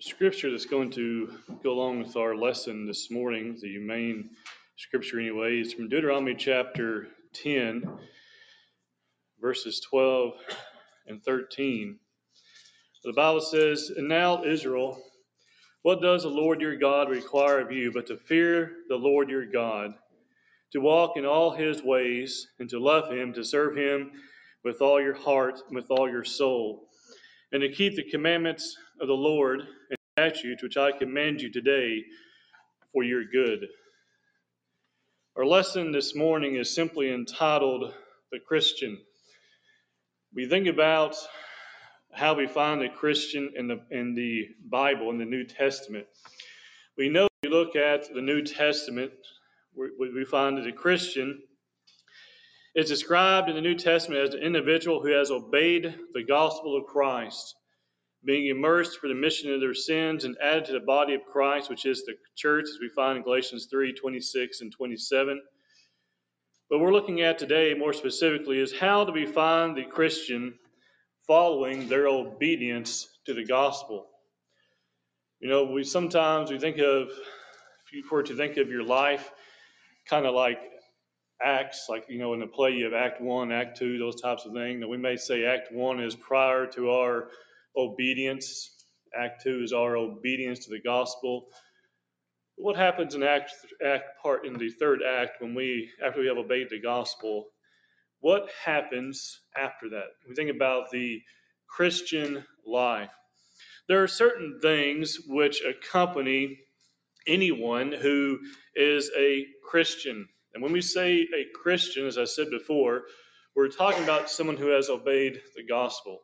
Scripture that's going to go along with our lesson this morning, the main scripture anyway, is from Deuteronomy chapter 10, verses 12 and 13. The Bible says, And now, Israel, what does the Lord your God require of you but to fear the Lord your God, to walk in all his ways, and to love him, to serve him with all your heart and with all your soul, and to keep the commandments of the Lord and statutes which I command you today for your good. Our lesson this morning is simply entitled The Christian. We think about how we find the Christian in the in the Bible in the New Testament. We know if you look at the New Testament, we, we find that a Christian is described in the New Testament as an individual who has obeyed the gospel of Christ being immersed for the remission of their sins and added to the body of Christ, which is the church, as we find in Galatians 3 26 and 27. But we're looking at today, more specifically, is how do we find the Christian following their obedience to the gospel? You know, we sometimes we think of, if you were to think of your life, kind of like acts, like you know, in the play you have Act One, Act Two, those types of things. And we may say Act One is prior to our obedience. Act two is our obedience to the gospel. What happens in act act part in the third act when we after we have obeyed the gospel? What happens after that? We think about the Christian life. There are certain things which accompany anyone who is a Christian. And when we say a Christian, as I said before, we're talking about someone who has obeyed the gospel.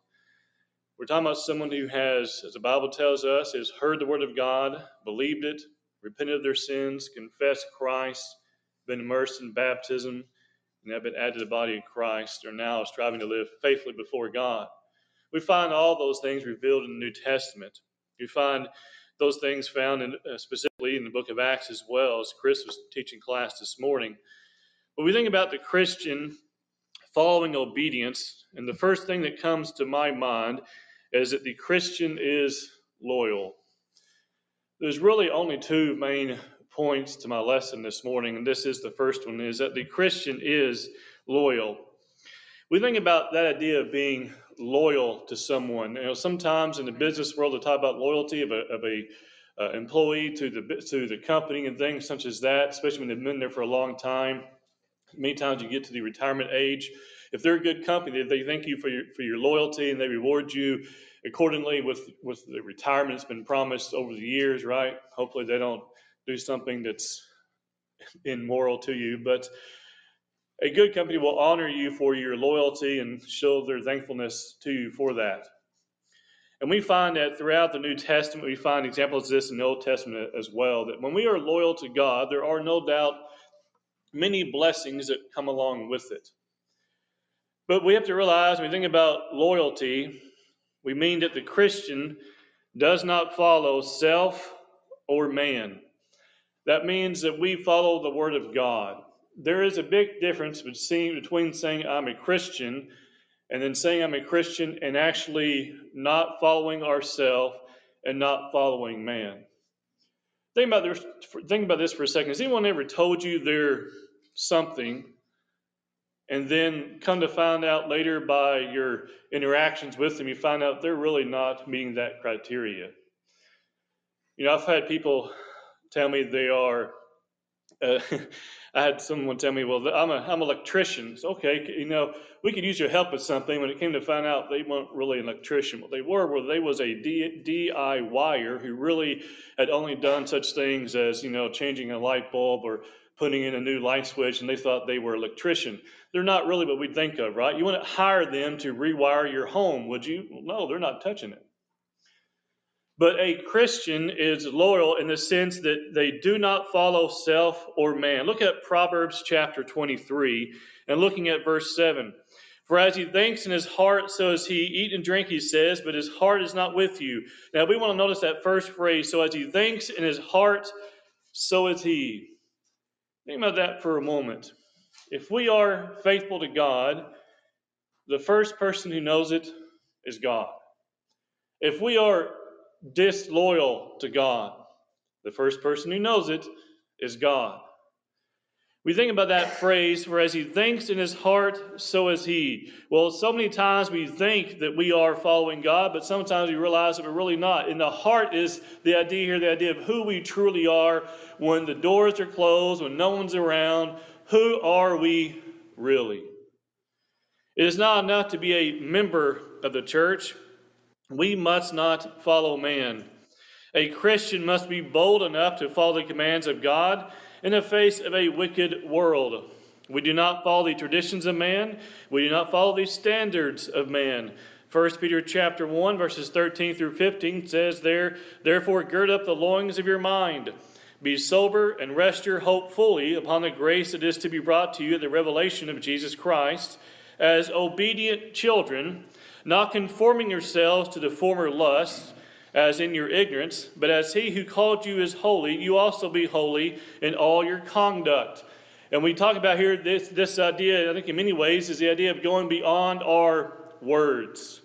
We're talking about someone who has, as the Bible tells us, has heard the word of God, believed it, repented of their sins, confessed Christ, been immersed in baptism, and have been added to the body of Christ, are now striving to live faithfully before God. We find all those things revealed in the New Testament. We find those things found in, uh, specifically in the book of Acts as well, as Chris was teaching class this morning. But we think about the Christian following obedience, and the first thing that comes to my mind is that the Christian is loyal. There's really only two main points to my lesson this morning, and this is the first one is that the Christian is loyal. We think about that idea of being loyal to someone. You know, sometimes in the business world, they talk about loyalty of a, of a uh, employee to the to the company and things such as that, especially when they've been there for a long time. Many times you get to the retirement age, if they're a good company, they thank you for your for your loyalty and they reward you accordingly with with the retirement that's been promised over the years, right? Hopefully they don't do something that's immoral to you, but a good company will honor you for your loyalty and show their thankfulness to you for that. And we find that throughout the New Testament, we find examples of this in the Old Testament as well, that when we are loyal to God, there are no doubt many blessings that come along with it. But we have to realize when we think about loyalty, we mean that the Christian does not follow self or man. That means that we follow the Word of God. There is a big difference between saying I'm a Christian and then saying I'm a Christian and actually not following ourselves and not following man. Think about this, think about this for a second. Has anyone ever told you they're something and then come to find out later by your interactions with them, you find out they're really not meeting that criteria. You know, I've had people tell me they are. Uh, I had someone tell me, "Well, I'm a I'm an electrician." So, okay, you know, we could use your help with something. When it came to find out, they weren't really an electrician. What they were, were they was a DIYer who really had only done such things as you know changing a light bulb or putting in a new light switch and they thought they were electrician. They're not really what we'd think of, right? You wouldn't hire them to rewire your home, would you? No, they're not touching it. But a Christian is loyal in the sense that they do not follow self or man. Look at Proverbs chapter 23 and looking at verse 7. For as he thinks in his heart, so is he. Eat and drink, he says, but his heart is not with you. Now we want to notice that first phrase. So as he thinks in his heart, so is he. Think about that for a moment. If we are faithful to God, the first person who knows it is God. If we are disloyal to God. The first person who knows it is God. We think about that phrase, for as he thinks in his heart, so is he. Well, so many times we think that we are following God, but sometimes we realize that we're really not. In the heart is the idea here, the idea of who we truly are when the doors are closed, when no one's around. Who are we really? It is not enough to be a member of the church. We must not follow man. A Christian must be bold enough to follow the commands of God in the face of a wicked world. We do not follow the traditions of man. We do not follow the standards of man. 1 Peter chapter 1 verses 13 through 15 says there, therefore gird up the loins of your mind. Be sober and rest your hope fully upon the grace that is to be brought to you at the revelation of Jesus Christ as obedient children, not conforming yourselves to the former lusts as in your ignorance, but as he who called you is holy, you also be holy in all your conduct. And we talk about here this, this idea, I think in many ways, is the idea of going beyond our words.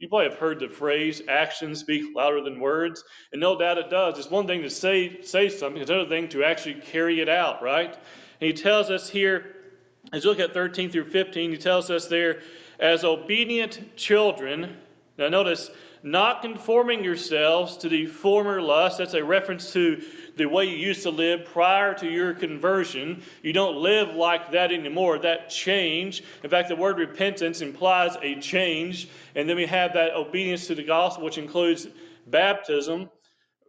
You probably have heard the phrase, actions speak louder than words. And no doubt it does. It's one thing to say, say something, it's another thing to actually carry it out, right? And he tells us here, as you look at 13 through 15, he tells us there, as obedient children, now notice, not conforming yourselves to the former lust. That's a reference to the way you used to live prior to your conversion. You don't live like that anymore. That change. In fact, the word repentance implies a change. And then we have that obedience to the gospel, which includes baptism.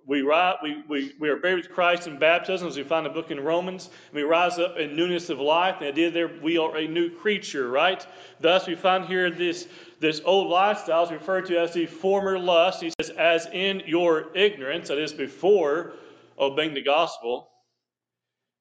We, rise, we, we, we are buried with Christ in baptism, as we find the book in Romans. We rise up in newness of life. And the idea there, we are a new creature, right? Thus, we find here this this old lifestyle is referred to as the former lust. He says, as in your ignorance, that is before Oh, obeying the gospel.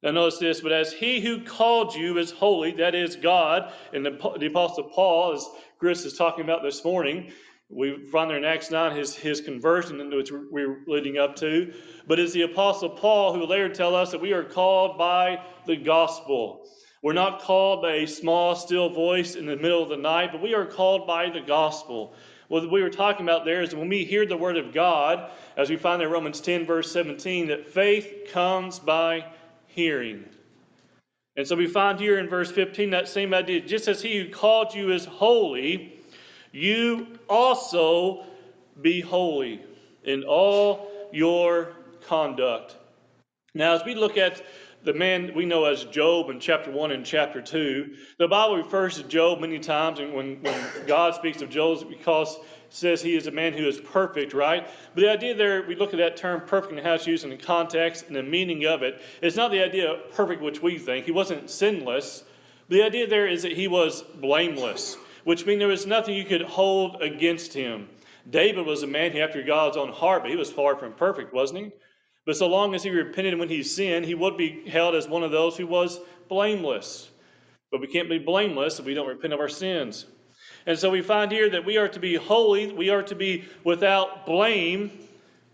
Now notice this, but as he who called you is holy, that is God, and the, the Apostle Paul, as Chris is talking about this morning, we find there in Acts 9 his, his conversion, into which we're leading up to. But it's the Apostle Paul who later tell us that we are called by the gospel. We're not called by a small, still voice in the middle of the night, but we are called by the gospel. What we were talking about there is when we hear the word of God, as we find in Romans 10, verse 17, that faith comes by hearing. And so we find here in verse 15 that same idea. Just as he who called you is holy, you also be holy in all your conduct. Now, as we look at the man we know as Job in chapter 1 and chapter 2. The Bible refers to Job many times, and when, when God speaks of Job, because says he is a man who is perfect, right? But the idea there, we look at that term perfect and how it's used in the context and the meaning of it. It's not the idea of perfect, which we think. He wasn't sinless. The idea there is that he was blameless, which means there was nothing you could hold against him. David was a man after God's own heart, but he was far from perfect, wasn't he? But so long as he repented when he sinned, he would be held as one of those who was blameless. But we can't be blameless if we don't repent of our sins. And so we find here that we are to be holy, we are to be without blame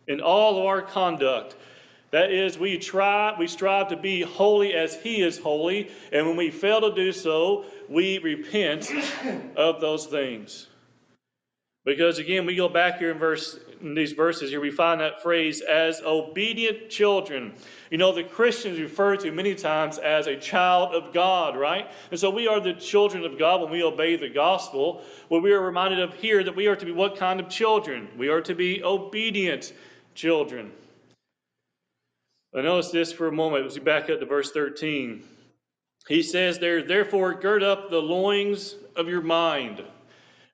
in all of our conduct. That is, we try, we strive to be holy as He is holy, and when we fail to do so, we repent of those things. Because again, we go back here in verse in these verses here, we find that phrase as obedient children. You know, the Christians refer to many times as a child of God, right? And so we are the children of God when we obey the gospel. What we are reminded of here that we are to be what kind of children? We are to be obedient children. I notice this for a moment as we back up to verse 13. He says there, therefore gird up the loins of your mind.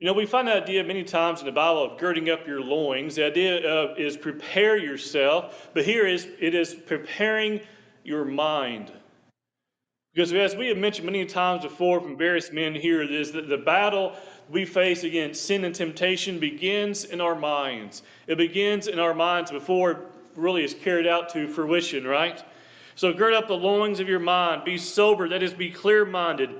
You know, we find that idea many times in the Bible of girding up your loins. The idea of is prepare yourself, but here is it is preparing your mind. Because as we have mentioned many times before from various men here, is that the battle we face against sin and temptation begins in our minds. It begins in our minds before it really is carried out to fruition, right? So gird up the loins of your mind, be sober, that is, be clear minded,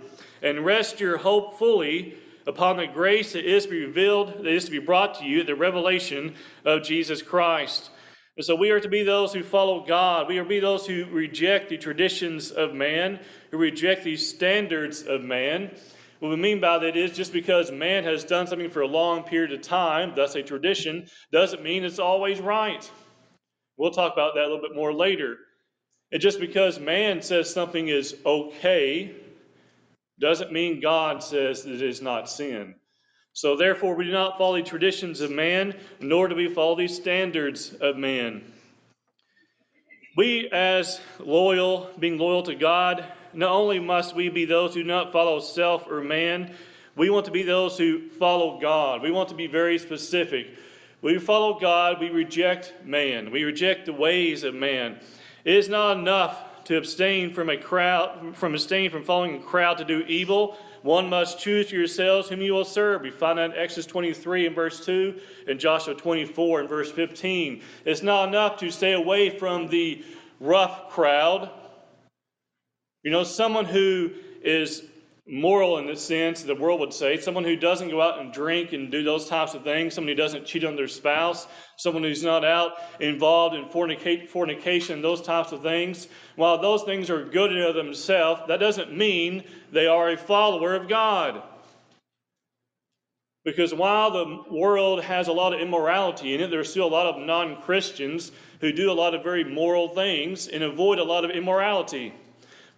and rest your hope fully upon the grace that is to be revealed, that is to be brought to you, the revelation of Jesus Christ. And so we are to be those who follow God. We are to be those who reject the traditions of man, who reject the standards of man. What we mean by that is just because man has done something for a long period of time, thus a tradition, doesn't mean it's always right. We'll talk about that a little bit more later. And just because man says something is okay doesn't mean God says that it is not sin. So therefore, we do not follow the traditions of man, nor do we follow the standards of man. We, as loyal, being loyal to God, not only must we be those who do not follow self or man, we want to be those who follow God. We want to be very specific. We follow God, we reject man. We reject the ways of man. It is not enough to abstain from a crowd, from abstaining from following a crowd to do evil. One must choose for yourselves whom you will serve. We find that in Exodus 23 and verse 2 and Joshua 24 and verse 15. It's not enough to stay away from the rough crowd. You know, someone who is moral in the sense the world would say someone who doesn't go out and drink and do those types of things someone who doesn't cheat on their spouse someone who's not out involved in fornication those types of things while those things are good in of themselves that doesn't mean they are a follower of god. Because while the world has a lot of immorality in it there's still a lot of non-christians who do a lot of very moral things and avoid a lot of immorality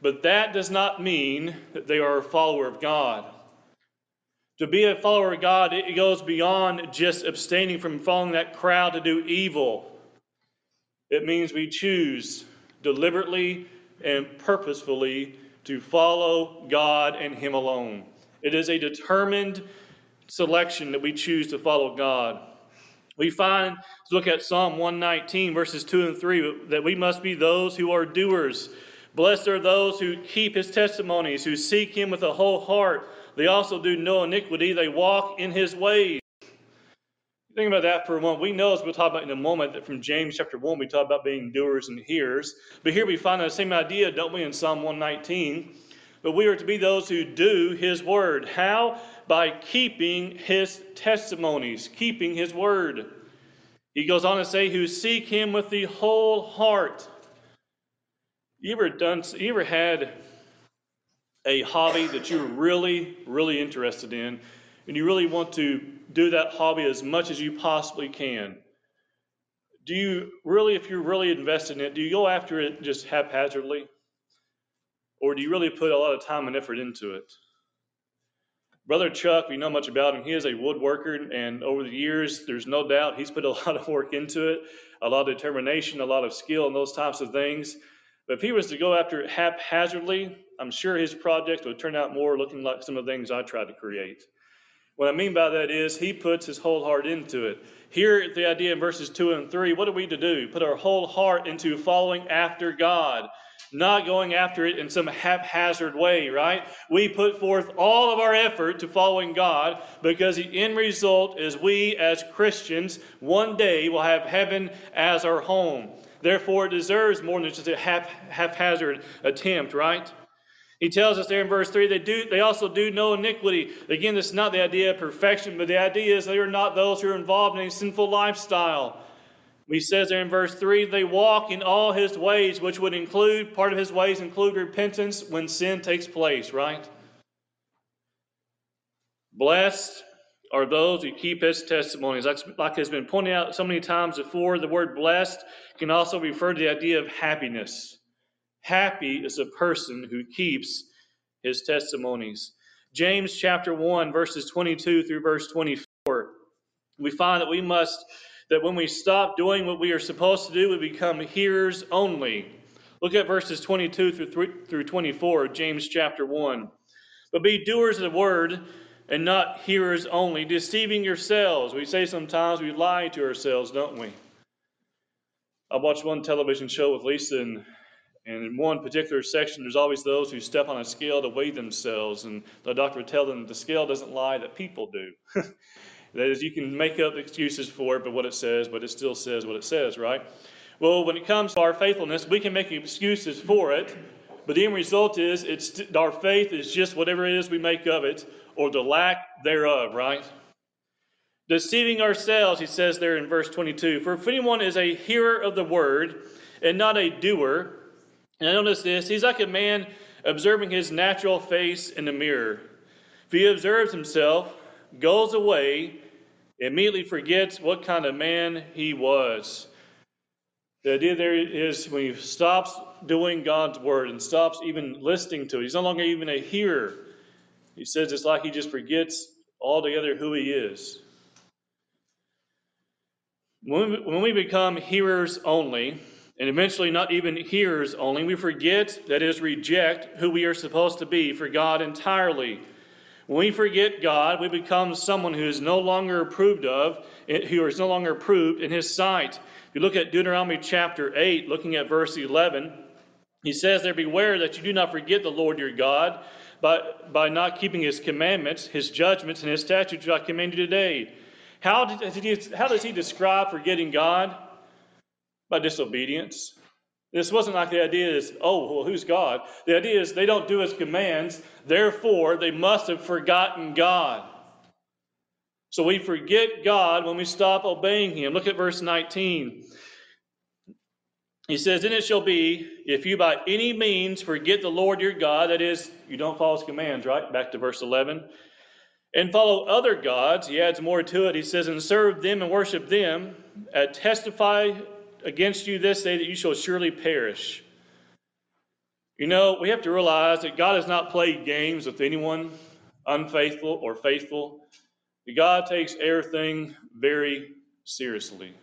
but that does not mean that they are a follower of God. To be a follower of God, it goes beyond just abstaining from following that crowd to do evil. It means we choose deliberately and purposefully to follow God and Him alone. It is a determined selection that we choose to follow God. We find, look at Psalm 119, verses 2 and 3, that we must be those who are doers Blessed are those who keep his testimonies, who seek him with a whole heart. They also do no iniquity, they walk in his ways. Think about that for a moment. We know, as we'll talk about in a moment, that from James chapter 1, we talk about being doers and hearers. But here we find that same idea, don't we, in Psalm 119? But we are to be those who do his word. How? By keeping his testimonies, keeping his word. He goes on to say, who seek him with the whole heart. You ever done? You ever had a hobby that you're really, really interested in, and you really want to do that hobby as much as you possibly can? Do you really, if you're really invested in it, do you go after it just haphazardly, or do you really put a lot of time and effort into it? Brother Chuck, we know much about him. He is a woodworker, and over the years, there's no doubt he's put a lot of work into it, a lot of determination, a lot of skill, and those types of things. But if he was to go after it haphazardly, I'm sure his project would turn out more looking like some of the things I tried to create. What I mean by that is he puts his whole heart into it. Here, the idea in verses 2 and 3 what are we to do? Put our whole heart into following after God, not going after it in some haphazard way, right? We put forth all of our effort to following God because the end result is we, as Christians, one day will have heaven as our home. Therefore, it deserves more than just a haphazard attempt, right? He tells us there in verse 3 they, do, they also do no iniquity. Again, this is not the idea of perfection, but the idea is they are not those who are involved in a sinful lifestyle. He says there in verse 3 they walk in all his ways, which would include, part of his ways include repentance when sin takes place, right? Blessed are those who keep his testimonies. Like, has been pointed out so many times before, the word blessed can also refer to the idea of happiness. Happy is a person who keeps his testimonies. James chapter 1, verses 22 through verse 24. We find that we must, that when we stop doing what we are supposed to do, we become hearers only. Look at verses 22 through, through 24 of James chapter 1. But be doers of the word and not hearers only, deceiving yourselves. We say sometimes we lie to ourselves, don't we? I watched one television show with Lisa, and, and in one particular section, there's always those who step on a scale to weigh themselves, and the doctor would tell them the scale doesn't lie, that people do. that is, you can make up excuses for it, but what it says, but it still says what it says, right? Well, when it comes to our faithfulness, we can make excuses for it, but the end result is it's our faith is just whatever it is we make of it, or the lack thereof, right? Deceiving ourselves, he says there in verse 22. For if anyone is a hearer of the word and not a doer, and notice this, he's like a man observing his natural face in the mirror. If he observes himself, goes away, immediately forgets what kind of man he was. The idea there is when he stops doing God's word and stops even listening to it, he's no longer even a hearer. He says it's like he just forgets altogether who he is. When we, become hearers only, and eventually not even hearers only, we forget, that is, reject who we are supposed to be for God entirely. When we forget God, we become someone who is no longer approved of, who is no longer approved in His sight. If you look at Deuteronomy chapter 8, looking at verse 11, he says there, Beware that you do not forget the Lord your God by, by not keeping His commandments, His judgments, and His statutes I command you today. How, did he, how does He describe forgetting God? By disobedience. This wasn't like the idea is, oh, well, who's God? The idea is they don't do his commands, therefore they must have forgotten God. So we forget God when we stop obeying him. Look at verse 19. He says, Then it shall be, if you by any means forget the Lord your God, that is, you don't follow his commands, right? Back to verse 11. And follow other gods, he adds more to it. He says, And serve them and worship them, uh, testify against you this day that you shall surely perish. You know, we have to realize that God has not played games with anyone, unfaithful or faithful. God takes everything very seriously.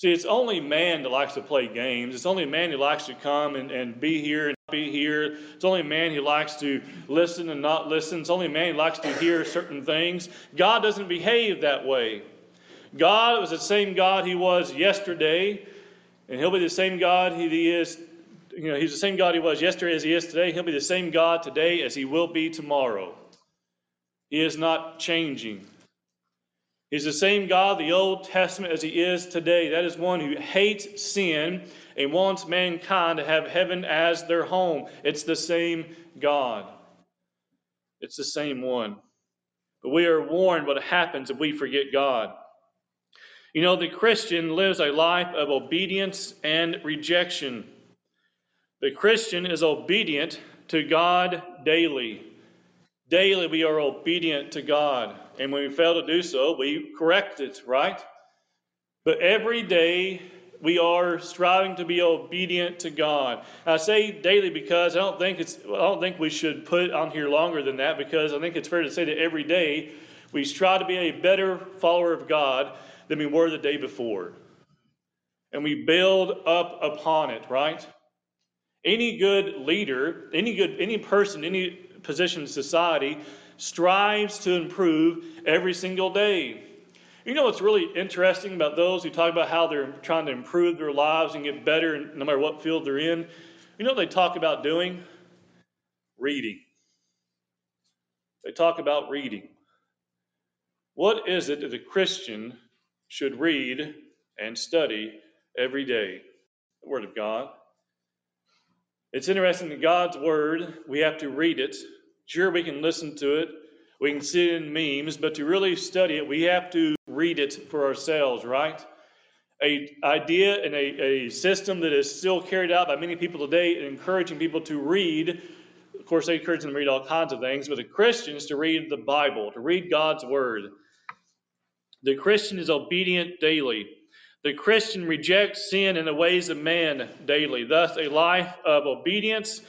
See, it's only man that likes to play games. It's only man who likes to come and, and be here and be here. It's only man who likes to listen and not listen. It's only man who likes to hear certain things. God doesn't behave that way. God was the same God he was yesterday, and he'll be the same God he is. You know, he's the same God he was yesterday as he is today. He'll be the same God today as he will be tomorrow. He is not changing. He's the same God, the Old Testament, as he is today. That is one who hates sin and wants mankind to have heaven as their home. It's the same God. It's the same one. But we are warned what happens if we forget God. You know, the Christian lives a life of obedience and rejection. The Christian is obedient to God daily. Daily we are obedient to God. And when we fail to do so, we correct it, right? But every day we are striving to be obedient to God. I say daily because I don't think it's I don't think we should put on here longer than that because I think it's fair to say that every day we strive to be a better follower of God than we were the day before. And we build up upon it, right? Any good leader, any good any person, any position in society strives to improve every single day. You know what's really interesting about those who talk about how they're trying to improve their lives and get better no matter what field they're in? You know what they talk about doing? Reading. They talk about reading. What is it that a Christian should read and study every day the Word of God. It's interesting that God's Word, we have to read it. Sure, we can listen to it, we can see it in memes, but to really study it, we have to read it for ourselves, right? A idea and a, a system that is still carried out by many people today, encouraging people to read. Of course, they encourage them to read all kinds of things, but the Christians to read the Bible, to read God's Word. The Christian is obedient daily. The Christian rejects sin and the ways of man daily. Thus, a life of obedience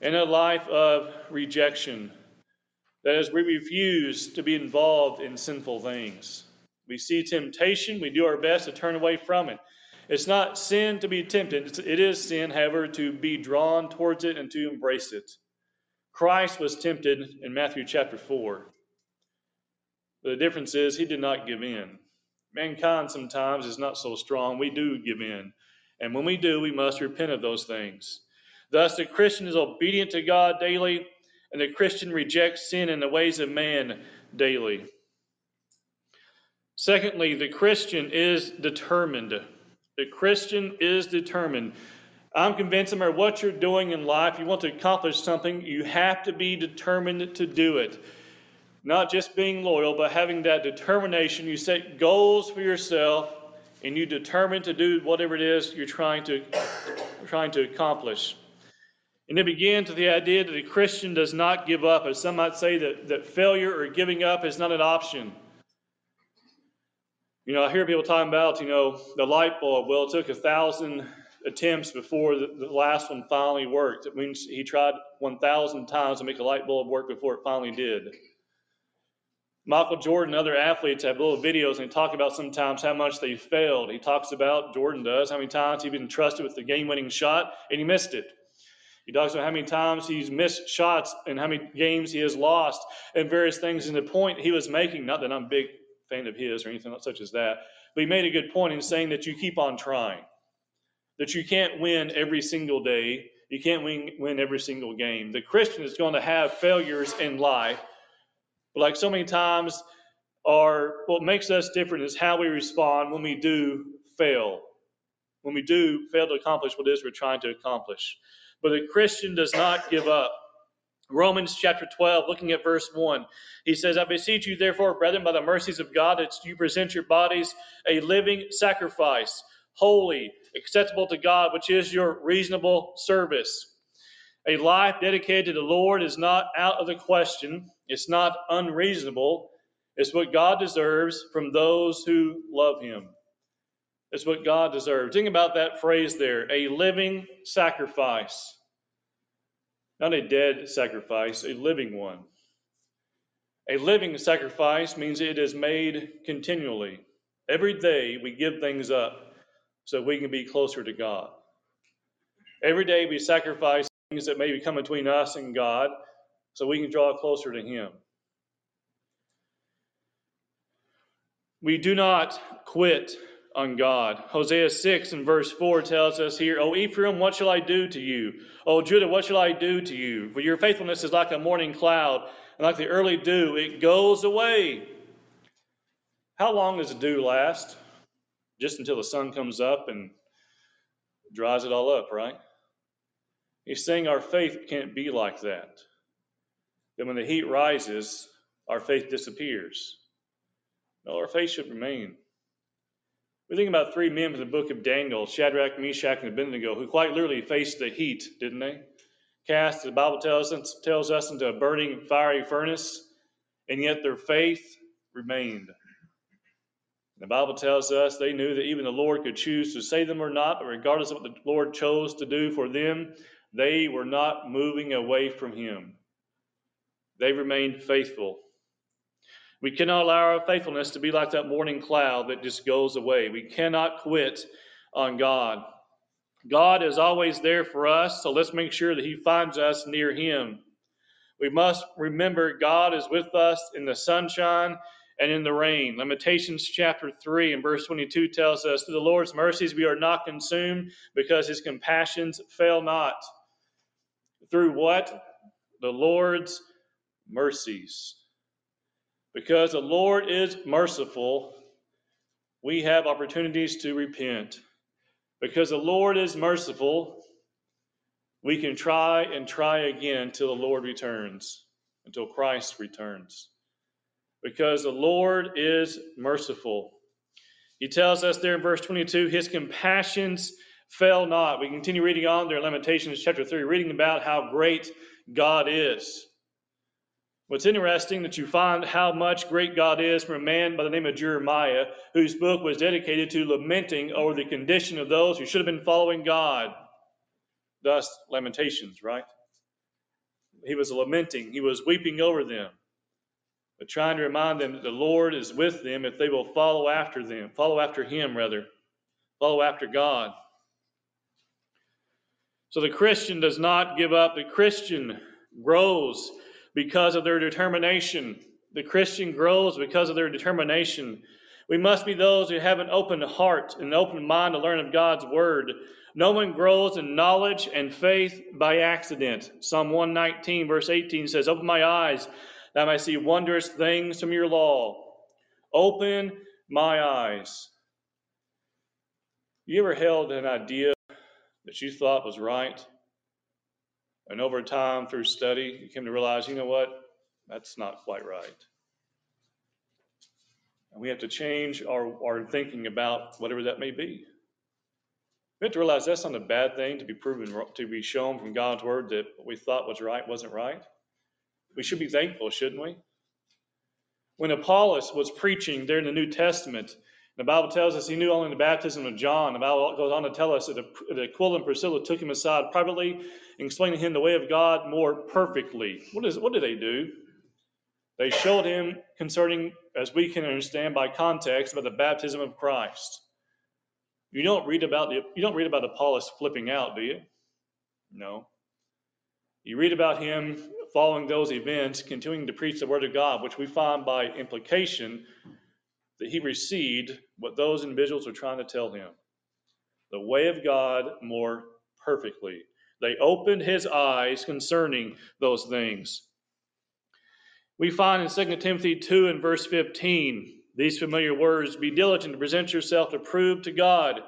and a life of rejection. That is, we refuse to be involved in sinful things. We see temptation, we do our best to turn away from it. It's not sin to be tempted, it is sin, however, to be drawn towards it and to embrace it. Christ was tempted in Matthew chapter 4. But the difference is he did not give in. Mankind sometimes is not so strong. We do give in. And when we do, we must repent of those things. Thus, the Christian is obedient to God daily, and the Christian rejects sin and the ways of man daily. Secondly, the Christian is determined. The Christian is determined. I'm convinced no matter what you're doing in life, you want to accomplish something, you have to be determined to do it not just being loyal, but having that determination. You set goals for yourself and you determine to do whatever it is you're trying to trying to accomplish. And it begins with the idea that a Christian does not give up, as some might say that, that failure or giving up is not an option. You know, I hear people talking about, you know, the light bulb. Well, it took a thousand attempts before the, the last one finally worked. It means he tried 1,000 times to make a light bulb work before it finally did. Michael Jordan other athletes have little videos and talk about sometimes how much they failed. He talks about, Jordan does, how many times he's been trusted with the game winning shot and he missed it. He talks about how many times he's missed shots and how many games he has lost and various things. And the point he was making, not that I'm a big fan of his or anything such as that, but he made a good point in saying that you keep on trying, that you can't win every single day. You can't win, win every single game. The Christian is going to have failures in life but like so many times, our what makes us different is how we respond when we do fail. When we do fail to accomplish what it is we're trying to accomplish. But a Christian does not give up. Romans chapter 12, looking at verse 1, he says, I beseech you, therefore, brethren, by the mercies of God, that you present your bodies a living sacrifice, holy, acceptable to God, which is your reasonable service. A life dedicated to the Lord is not out of the question. It's not unreasonable. It's what God deserves from those who love Him. It's what God deserves. Think about that phrase there a living sacrifice. Not a dead sacrifice, a living one. A living sacrifice means it is made continually. Every day we give things up so we can be closer to God. Every day we sacrifice things that may come between us and God so we can draw closer to Him. We do not quit on God. Hosea 6 and verse 4 tells us here, O Ephraim, what shall I do to you? O Judah, what shall I do to you? For your faithfulness is like a morning cloud, and like the early dew, it goes away. How long does the dew last? Just until the sun comes up and dries it all up, right? He's saying our faith can't be like that. That when the heat rises, our faith disappears. No, our faith should remain. We think about three men from the book of Daniel, Shadrach, Meshach, and Abednego, who quite literally faced the heat, didn't they? Cast, the Bible tells us, tells us into a burning fiery furnace, and yet their faith remained. The Bible tells us they knew that even the Lord could choose to save them or not, but regardless of what the Lord chose to do for them, they were not moving away from Him. They remained faithful. We cannot allow our faithfulness to be like that morning cloud that just goes away. We cannot quit on God. God is always there for us, so let's make sure that He finds us near Him. We must remember God is with us in the sunshine and in the rain. Lamentations chapter 3 and verse 22 tells us, Through the Lord's mercies we are not consumed because His compassions fail not. Through what? The Lord's mercies. Because the Lord is merciful, we have opportunities to repent. Because the Lord is merciful, we can try and try again until the Lord returns, until Christ returns. Because the Lord is merciful. He tells us there in verse 22 his compassions fail not. We continue reading on there Lamentations chapter 3, reading about how great God is. What's interesting that you find how much great God is from a man by the name of Jeremiah, whose book was dedicated to lamenting over the condition of those who should have been following God. Thus, Lamentations, right? He was lamenting, he was weeping over them, but trying to remind them that the Lord is with them if they will follow after them, follow after him, rather, follow after God. So the Christian does not give up. The Christian grows because of their determination. The Christian grows because of their determination. We must be those who have an open heart and an open mind to learn of God's word. No one grows in knowledge and faith by accident. Psalm 119, verse 18 says, Open my eyes that I may see wondrous things from your law. Open my eyes. You ever held an idea that you thought was right. And over time, through study, you came to realize, you know what? That's not quite right. And we have to change our, our thinking about whatever that may be. We have to realize that's not a bad thing to be proven, to be shown from God's word that what we thought was right wasn't right. We should be thankful, shouldn't we? When Apollos was preaching there in the New Testament, the Bible tells us he knew only the baptism of John. The Bible goes on to tell us that Aquila and Priscilla took him aside privately and explained to him the way of God more perfectly. What, is, what did they do? They showed him concerning, as we can understand by context, about the baptism of Christ. You don't read about the, you don't read about Apollos flipping out, do you? No. You read about him following those events, continuing to preach the word of God, which we find by implication that he received what those individuals were trying to tell him the way of God more perfectly. They opened his eyes concerning those things. We find in 2 Timothy 2 and verse 15 these familiar words Be diligent to present yourself approved to God,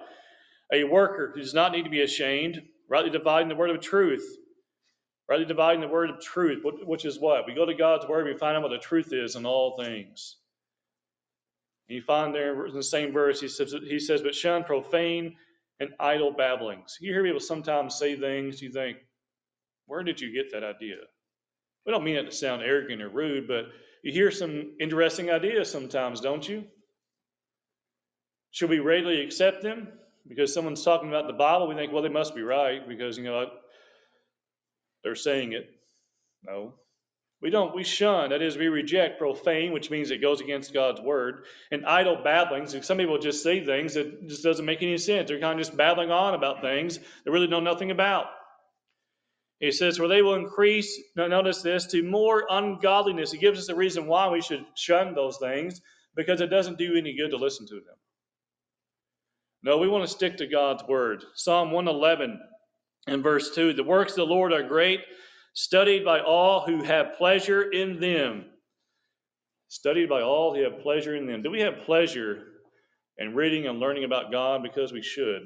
a worker who does not need to be ashamed, rightly dividing the word of truth. Rightly dividing the word of truth, which is what? We go to God's word, we find out what the truth is in all things. You find there in the same verse, he says, he says, But shun profane and idle babblings. You hear people sometimes say things, you think, Where did you get that idea? We don't mean it to sound arrogant or rude, but you hear some interesting ideas sometimes, don't you? Should we readily accept them? Because someone's talking about the Bible, we think, well, they must be right because, you know, they're saying it. No. We don't, we shun, that is, we reject profane, which means it goes against God's word, and idle babblings. And some people just say things that just doesn't make any sense. They're kind of just babbling on about things they really know nothing about. He says, For they will increase, notice this, to more ungodliness. He gives us a reason why we should shun those things, because it doesn't do any good to listen to them. No, we want to stick to God's word. Psalm 111 and verse 2 The works of the Lord are great, studied by all who have pleasure in them. Studied by all who have pleasure in them. Do we have pleasure in reading and learning about God? Because we should.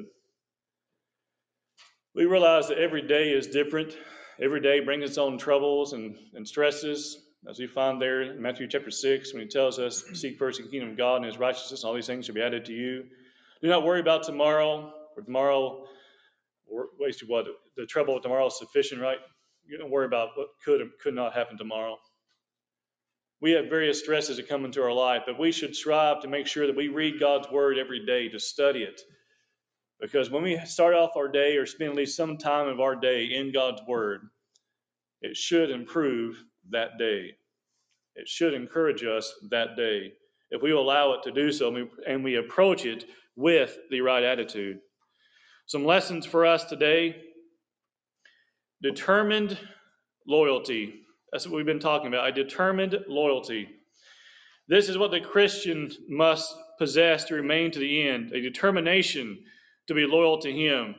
We realize that every day is different. Every day brings its own troubles and, and stresses, as we find there in Matthew chapter 6, when he tells us, Seek first the kingdom of God and his righteousness, and all these things shall be added to you. Do not worry about tomorrow, for tomorrow, waste what? The trouble with tomorrow is sufficient, right? You don't worry about what could or could not happen tomorrow. We have various stresses that come into our life, but we should strive to make sure that we read God's word every day, to study it, because when we start off our day or spend at least some time of our day in God's Word, it should improve that day. It should encourage us that day if we allow it to do so and we approach it with the right attitude. Some lessons for us today determined loyalty. That's what we've been talking about. A determined loyalty. This is what the Christian must possess to remain to the end a determination to be loyal to Him.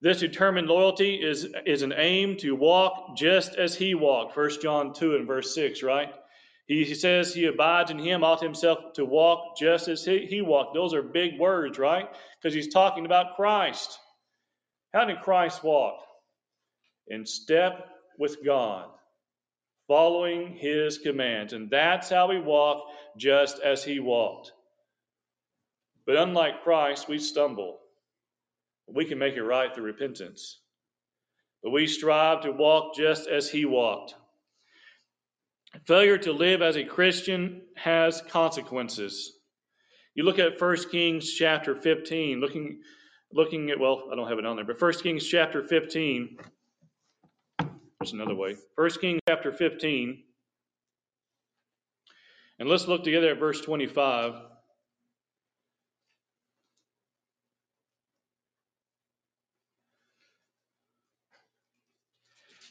This determined loyalty is, is an aim to walk just as He walked. 1 John 2 and verse 6, right? He, he says he abides in Him, ought himself to walk just as he, he walked. Those are big words, right? Because He's talking about Christ. How did Christ walk? In step with God, following His commands. And that's how we walk just as He walked. But unlike Christ, we stumble. We can make it right through repentance. But we strive to walk just as he walked. Failure to live as a Christian has consequences. You look at 1 Kings chapter 15, looking looking at well, I don't have it on there, but 1 Kings chapter 15. There's another way. 1 Kings chapter 15. And let's look together at verse 25.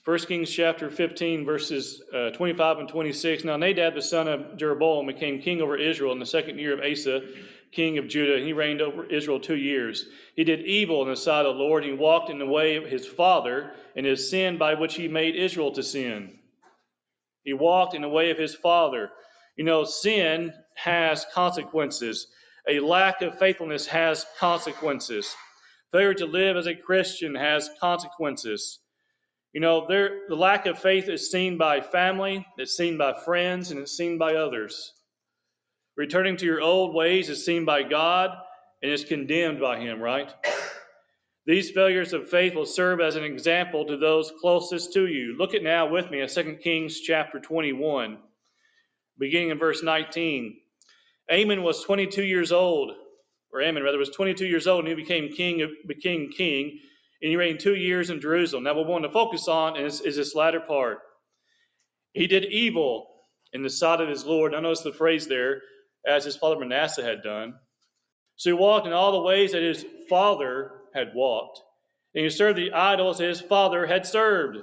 First Kings chapter 15, verses uh, 25 and 26. Now Nadab the son of Jeroboam became king over Israel in the second year of Asa, king of Judah, and he reigned over Israel two years. He did evil in the sight of the Lord. He walked in the way of his father and his sin by which he made Israel to sin. He walked in the way of his father. You know, sin has consequences. A lack of faithfulness has consequences. Failure to live as a Christian has consequences. You know, there, the lack of faith is seen by family, it's seen by friends, and it's seen by others. Returning to your old ways is seen by God and is condemned by Him, right? These failures of faith will serve as an example to those closest to you. Look at now with me at 2 Kings chapter 21, beginning in verse 19. Amon was 22 years old, or Amon rather was 22 years old, and he became king, became king, and he reigned two years in Jerusalem. Now, what we want to focus on is, is this latter part. He did evil in the sight of his Lord. Now, notice the phrase there, as his father Manasseh had done. So he walked in all the ways that his father had walked, and he served the idols that his father had served,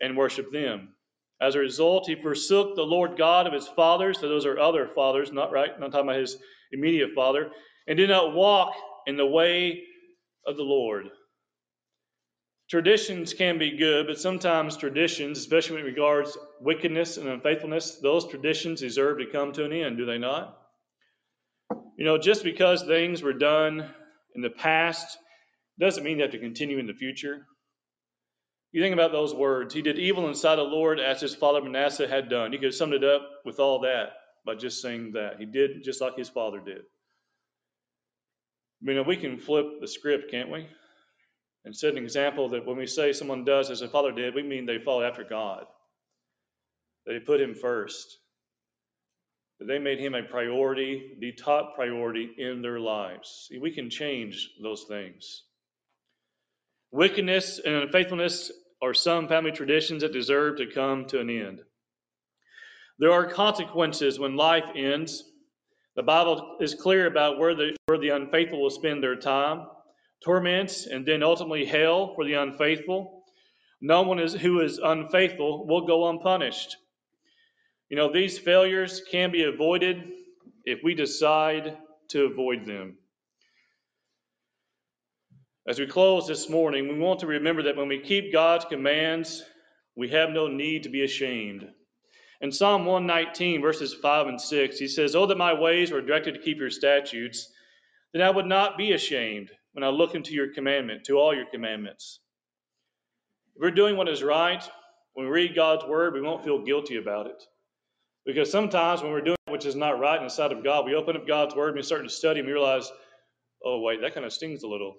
and worshiped them. As a result, he forsook the Lord God of his fathers, so those are other fathers, not right, not talking about his immediate father, and did not walk in the way of the Lord. Traditions can be good, but sometimes traditions, especially when it regards wickedness and unfaithfulness, those traditions deserve to come to an end, do they not? You know, just because things were done in the past doesn't mean they have to continue in the future. You think about those words. He did evil inside the Lord as his father Manasseh had done. You could have summed it up with all that by just saying that. He did And set an example that when we say someone does as a father did, we mean they follow after God. They put him first. That they made him a priority, the top priority in their lives. See, we can change those things. Wickedness and unfaithfulness are some family traditions that deserve to come to an end. There are consequences when life ends. The Bible is clear about where the, where the unfaithful will spend their time torments and then ultimately hell for the unfaithful. No one is, who is unfaithful will go unpunished. You know, these failures can be avoided if we decide to avoid them. As we close this morning, we want to remember that when we keep God's commands, we have no need to be ashamed. In Psalm 119, verses 5 and 6, he says, Oh, that my ways were directed to keep your statutes, then I would not be ashamed when I look into your commandment, to all your commandments. If we're doing what is right, when we read God's word, we won't feel guilty about it. Because sometimes when we're doing which is not right in the sight of God, we open up God's word and we start to study and we realize, oh, wait, that kind of stings a little.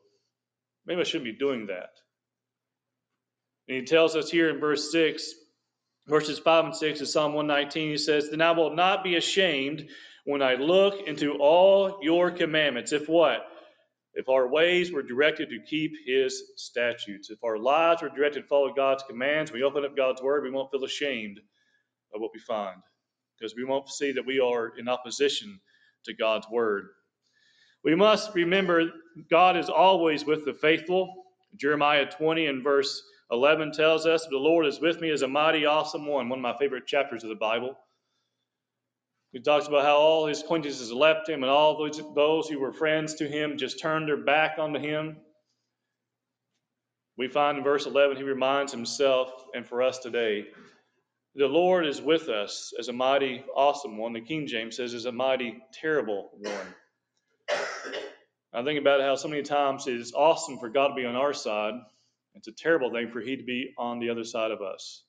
Maybe I shouldn't be doing that. And he tells us here in verse 6, verses 5 and 6 of Psalm 119, he says, Then I will not be ashamed when I look into all your commandments. If what? If our ways were directed to keep his statutes, if our lives were directed to follow God's commands, we open up God's word, we won't feel ashamed of what we find because we won't see that we are in opposition to God's word. We must remember God is always with the faithful. Jeremiah 20 and verse 11 tells us, The Lord is with me as a mighty, awesome one, one of my favorite chapters of the Bible. He talks about how all his acquaintances left him and all those, those who were friends to him just turned their back onto him. We find in verse 11, he reminds himself and for us today, the Lord is with us as a mighty, awesome one. The King James says, is a mighty, terrible one. I think about how so many times it is awesome for God to be on our side. It's a terrible thing for He to be on the other side of us.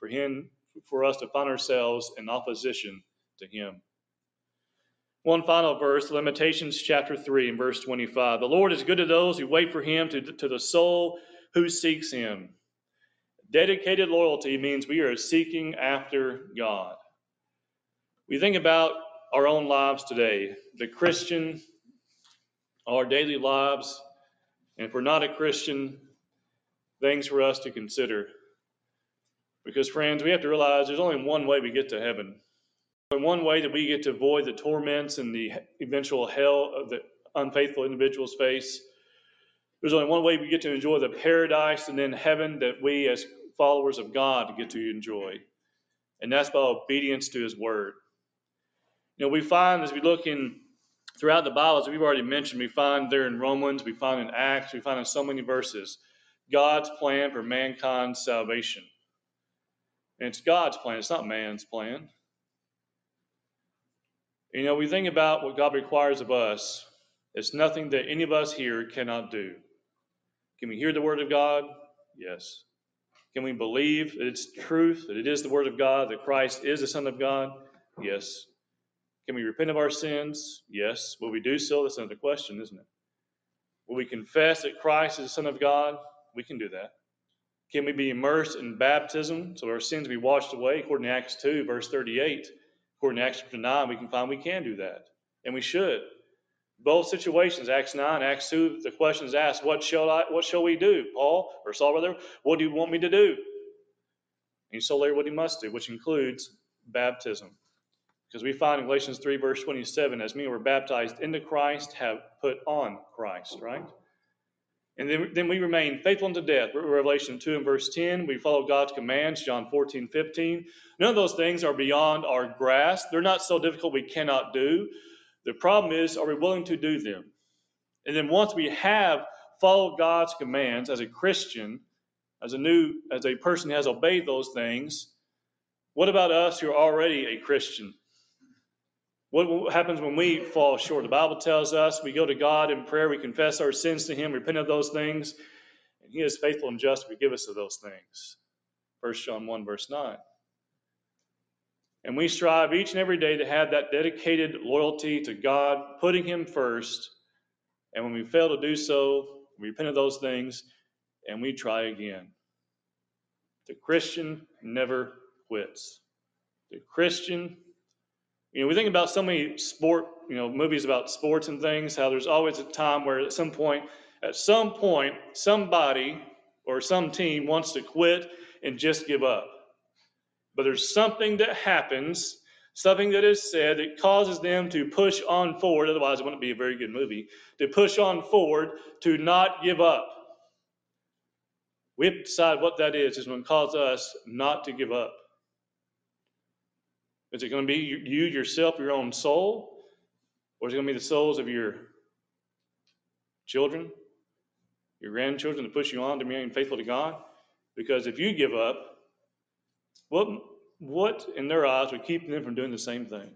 For Him, for us to find ourselves in opposition to Him. One final verse, Lamentations chapter 3 and verse 25. The Lord is good to those who wait for Him, to, to the soul who seeks Him. Dedicated loyalty means we are seeking after God. We think about our own lives today. The Christian our daily lives. And if we're not a Christian, things for us to consider. Because, friends, we have to realize there's only one way we get to heaven. And one way that we get to avoid the torments and the eventual hell of the unfaithful individuals face. There's only one way we get to enjoy the paradise and then heaven that we, as followers of God, get to enjoy. And that's by obedience to His Word. You know, we find as we look in throughout the Bible, as we've already mentioned, we find there in Romans, we find in Acts, we find in so many verses, God's plan for mankind's salvation. And it's God's plan, it's not man's plan. You know, we think about what God requires of us, it's nothing that any of us here cannot do. Can we hear the word of God? Yes. Can we believe that it's truth, that it is the word of God, that Christ is the Son of God? Yes. Can we repent of our sins? Yes. Will we do so? That's another question, isn't it? Will we confess that Christ is the Son of God? We can do that. Can we be immersed in baptism so our sins be washed away? According to Acts 2, verse 38, according to Acts chapter 9, we can find we can do that. And we should. Both situations, Acts 9, Acts 2, the question is asked, what shall I what shall we do? Paul or Saul rather, what do you want me to do? And told later what he must do, which includes baptism. Because we find in Galatians 3, verse 27, as many were baptized into Christ, have put on Christ, right? And then, then we remain faithful unto death. Revelation 2 and verse 10, we follow God's commands, John 14, 15. None of those things are beyond our grasp. They're not so difficult we cannot do. The problem is, are we willing to do them? And then once we have followed God's commands as a Christian, as a new, as a person who has obeyed those things, what about us who are already a Christian? What happens when we fall short? The Bible tells us we go to God in prayer, we confess our sins to Him, repent of those things, and He is faithful and just to forgive us of those things. 1 John 1, verse 9. And we strive each and every day to have that dedicated loyalty to God, putting Him first. And when we fail to do so, we repent of those things and we try again. The Christian never quits. The Christian you know, we think about so many sport, you know, movies about sports and things, how there's always a time where at some point, at some point, somebody or some team wants to quit and just give up. But there's something that happens, something that is said that causes them to push on forward, otherwise it wouldn't be a very good movie, to push on forward, to not give up. We have to decide what that is, is what causes us not to give up. Is it going to be you yourself, your own soul? Or is it going to be the souls of your children, your grandchildren to push you on to being faithful to God? Because if you give up, what, what in their eyes would keep them from doing the same thing?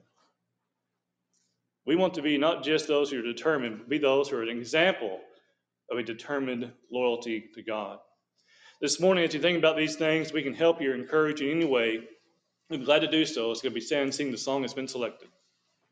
We want to be not just those who are determined, but be those who are an example of a determined loyalty to God. This morning, as you think about these things, we can help you or encourage you in any way we're glad to do so. It's going to be Stan sing the song that's been selected.